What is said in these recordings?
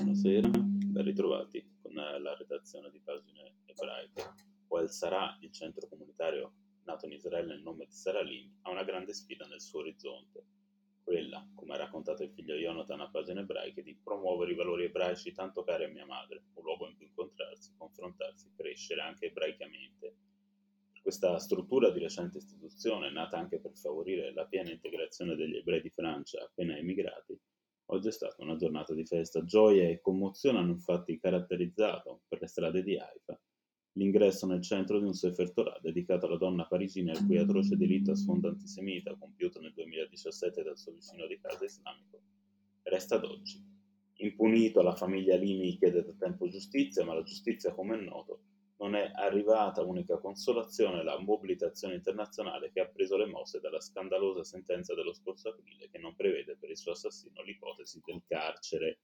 Buonasera, ben ritrovati con la redazione di pagine ebraiche. Qual sarà il centro comunitario nato in Israele nel nome di Saralim ha una grande sfida nel suo orizzonte, quella, come ha raccontato il figlio Jonathan a pagine ebraiche, di promuovere i valori ebraici tanto cari a mia madre, un luogo in cui incontrarsi, confrontarsi, crescere anche ebraicamente. Questa struttura di recente istituzione, nata anche per favorire la piena integrazione degli ebrei di Francia appena emigrati, Oggi è stata una giornata di festa. Gioia e commozione hanno infatti caratterizzato, per le strade di Haifa, l'ingresso nel centro di un Sefer Torah dedicato alla donna parigina il cui atroce delitto a sfondo antisemita, compiuto nel 2017 dal suo vicino di casa islamico, resta ad oggi. Impunito, la famiglia Limi chiede da tempo giustizia, ma la giustizia, come è noto, non è arrivata unica consolazione la mobilitazione internazionale che ha preso le mosse dalla scandalosa sentenza dello scorso aprile che non prevede per il suo assassino l'ipotesi del carcere.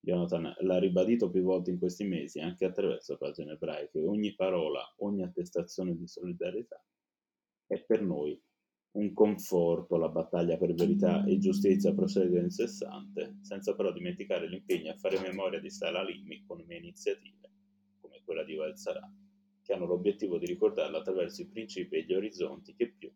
Jonathan l'ha ribadito più volte in questi mesi, anche attraverso pagine ebraiche, ogni parola, ogni attestazione di solidarietà è per noi un conforto, la battaglia per verità e giustizia procede incessante, senza però dimenticare l'impegno a fare memoria di Salah Limi con mie iniziative quella di Valsarà, che hanno l'obiettivo di ricordarla attraverso i principi e gli orizzonti che più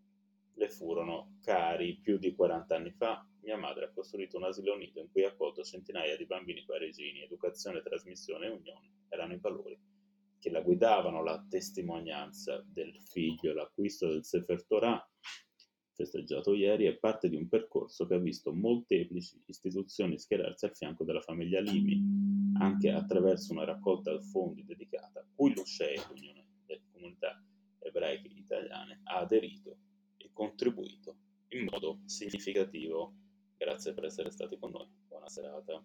le furono cari. Più di 40 anni fa mia madre ha costruito un asilo nido in cui ha accolto centinaia di bambini parisini. Educazione, trasmissione e unione erano i valori che la guidavano, la testimonianza del figlio, l'acquisto del Sefer Torah festeggiato ieri, è parte di un percorso che ha visto molteplici istituzioni schierarsi al fianco della famiglia Limi, anche attraverso una raccolta fondi dedicata, cui l'USCEI, l'Unione delle Comunità Ebraiche Italiane, ha aderito e contribuito in modo significativo. Grazie per essere stati con noi. Buona serata.